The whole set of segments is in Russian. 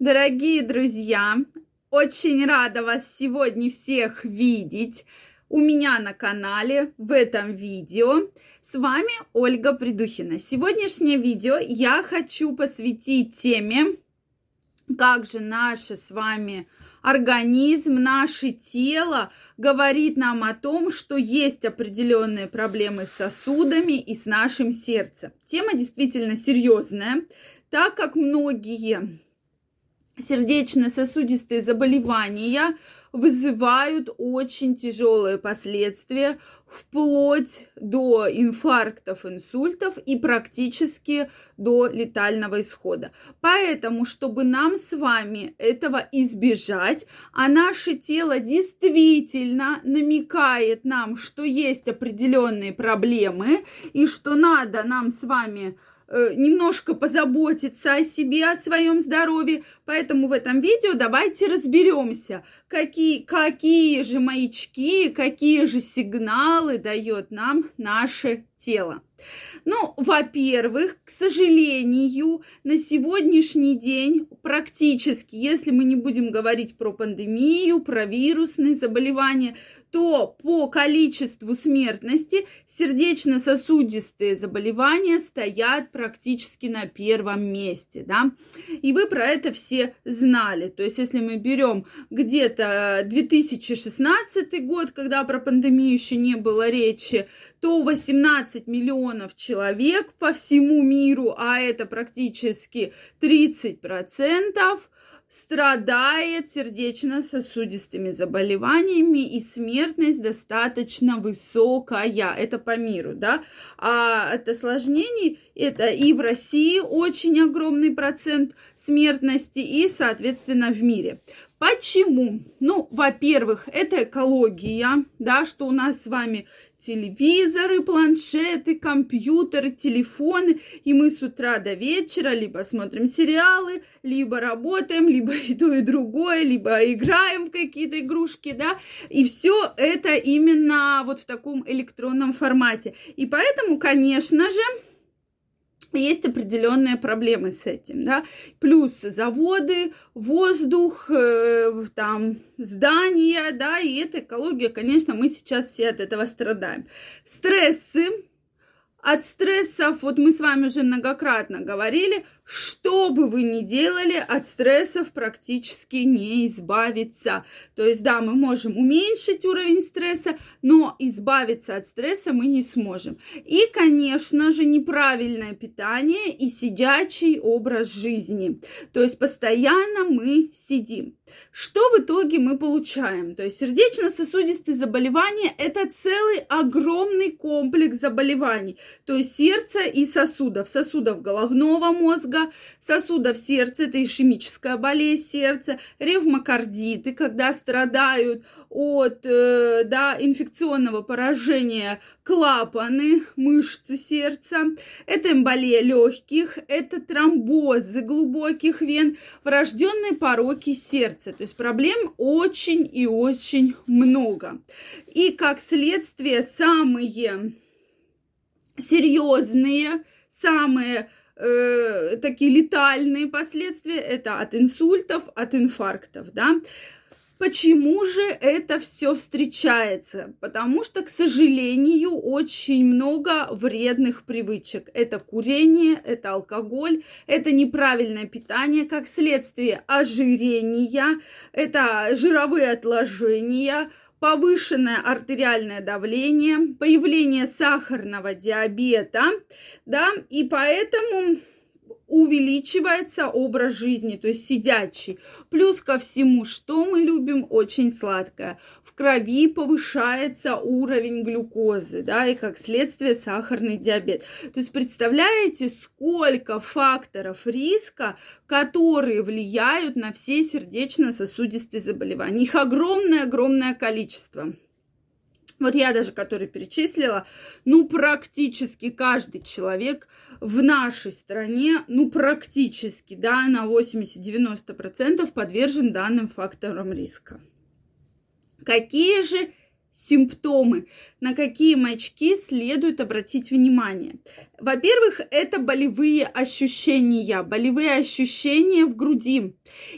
Дорогие друзья, очень рада вас сегодня всех видеть у меня на канале в этом видео. С вами Ольга Придухина. Сегодняшнее видео я хочу посвятить теме, как же наше с вами организм, наше тело говорит нам о том, что есть определенные проблемы с сосудами и с нашим сердцем. Тема действительно серьезная, так как многие сердечно-сосудистые заболевания вызывают очень тяжелые последствия, вплоть до инфарктов, инсультов и практически до летального исхода. Поэтому, чтобы нам с вами этого избежать, а наше тело действительно намекает нам, что есть определенные проблемы и что надо нам с вами немножко позаботиться о себе, о своем здоровье. Поэтому в этом видео давайте разберемся, какие, какие же маячки, какие же сигналы дает нам наше тело. Ну, во-первых, к сожалению, на сегодняшний день практически, если мы не будем говорить про пандемию, про вирусные заболевания, то по количеству смертности сердечно-сосудистые заболевания стоят практически на первом месте, да, и вы про это все знали, то есть если мы берем где-то 2016 год, когда про пандемию еще не было речи, то 18 миллионов человек по всему миру, а это практически 30 процентов, страдает сердечно-сосудистыми заболеваниями, и смертность достаточно высокая. Это по миру, да. А от осложнений это и в России очень огромный процент смертности, и, соответственно, в мире. Почему? Ну, во-первых, это экология, да, что у нас с вами телевизоры, планшеты, компьютеры, телефоны, и мы с утра до вечера либо смотрим сериалы, либо работаем, либо и то, и другое, либо играем в какие-то игрушки, да, и все это именно вот в таком электронном формате. И поэтому, конечно же, есть определенные проблемы с этим, да, плюс заводы, воздух, э, там, здания, да, и эта экология, конечно, мы сейчас все от этого страдаем. Стрессы, от стрессов, вот мы с вами уже многократно говорили, что бы вы ни делали, от стрессов практически не избавиться. То есть, да, мы можем уменьшить уровень стресса, но избавиться от стресса мы не сможем. И, конечно же, неправильное питание и сидячий образ жизни. То есть, постоянно мы сидим. Что в итоге мы получаем? То есть, сердечно-сосудистые заболевания – это целый огромный комплекс заболеваний. То есть, сердца и сосудов. Сосудов головного мозга, мозга, сосудов сердца, это ишемическая болезнь сердца, ревмокардиты, когда страдают от э, да, инфекционного поражения клапаны, мышцы сердца, это эмболия легких, это тромбозы глубоких вен, врожденные пороки сердца. То есть проблем очень и очень много. И как следствие самые серьезные, самые э, такие летальные последствия, это от инсультов, от инфарктов, да. Почему же это все встречается? Потому что, к сожалению, очень много вредных привычек. Это курение, это алкоголь, это неправильное питание, как следствие ожирения, это жировые отложения, повышенное артериальное давление, появление сахарного диабета, да, и поэтому увеличивается образ жизни, то есть сидячий. Плюс ко всему, что мы любим очень сладкое. В крови повышается уровень глюкозы, да, и как следствие сахарный диабет. То есть представляете, сколько факторов риска, которые влияют на все сердечно-сосудистые заболевания. Их огромное-огромное количество. Вот я даже, который перечислила, ну, практически каждый человек в нашей стране, ну, практически, да, на 80-90% подвержен данным факторам риска. Какие же симптомы, на какие маячки следует обратить внимание. Во-первых, это болевые ощущения, болевые ощущения в груди.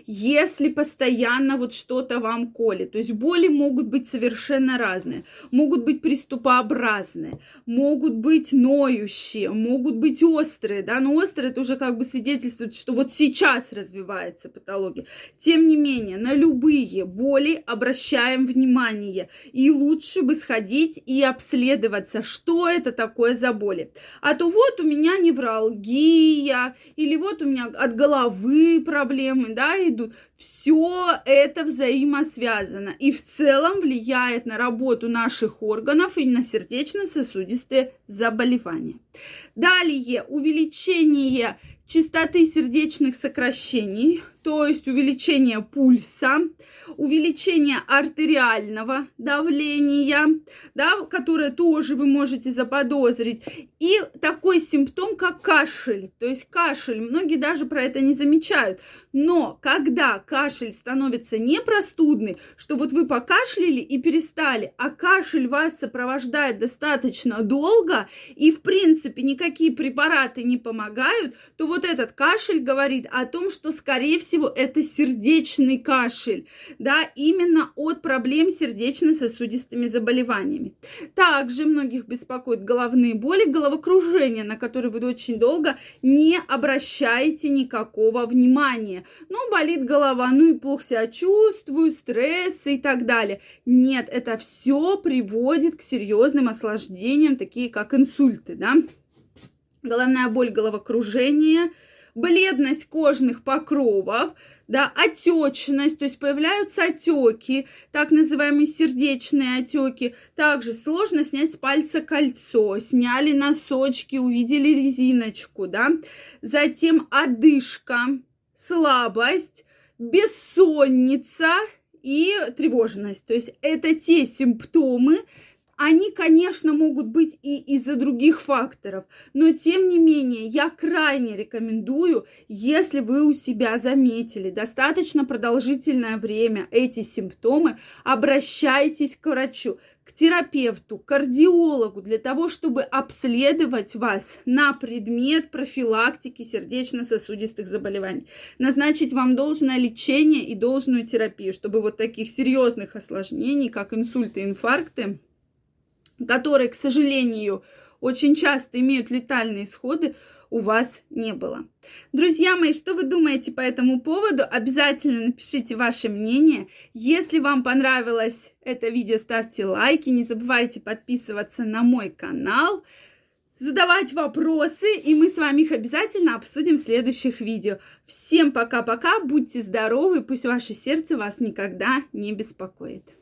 Если постоянно вот что-то вам колет, то есть боли могут быть совершенно разные, могут быть приступообразные, могут быть ноющие, могут быть острые, да, но острые это уже как бы свидетельствует, что вот сейчас развивается патология. Тем не менее, на любые боли обращаем внимание и лучше бы сходить и обследоваться, что это такое за боли. А то вот у меня невралгия, или вот у меня от головы проблемы, да, идут. Все это взаимосвязано и в целом влияет на работу наших органов и на сердечно-сосудистые заболевания. Далее увеличение частоты сердечных сокращений, то есть увеличение пульса, увеличение артериального давления, да, которое тоже вы можете заподозрить, и такой симптом, как кашель. То есть кашель, многие даже про это не замечают. Но когда кашель становится не простудный, что вот вы покашляли и перестали, а кашель вас сопровождает достаточно долго, и в принципе никакие препараты не помогают, то вот этот кашель говорит о том, что скорее всего это сердечный кашель да, именно от проблем сердечно-сосудистыми заболеваниями. Также многих беспокоят головные боли, головокружение, на которые вы очень долго не обращаете никакого внимания. Ну, болит голова, ну и плохо себя чувствую, стресс и так далее. Нет, это все приводит к серьезным осложнениям, такие как инсульты, да. Головная боль, головокружение, бледность кожных покровов, да, отечность, то есть появляются отеки, так называемые сердечные отеки. Также сложно снять с пальца кольцо, сняли носочки, увидели резиночку, да. Затем одышка, слабость, бессонница и тревожность. То есть это те симптомы, они, конечно, могут быть и из-за других факторов, но тем не менее я крайне рекомендую, если вы у себя заметили достаточно продолжительное время эти симптомы, обращайтесь к врачу, к терапевту, кардиологу для того, чтобы обследовать вас на предмет профилактики сердечно-сосудистых заболеваний, назначить вам должное лечение и должную терапию, чтобы вот таких серьезных осложнений, как инсульты, инфаркты, которые, к сожалению, очень часто имеют летальные исходы, у вас не было. Друзья мои, что вы думаете по этому поводу? Обязательно напишите ваше мнение. Если вам понравилось это видео, ставьте лайки. Не забывайте подписываться на мой канал, задавать вопросы, и мы с вами их обязательно обсудим в следующих видео. Всем пока-пока, будьте здоровы, пусть ваше сердце вас никогда не беспокоит.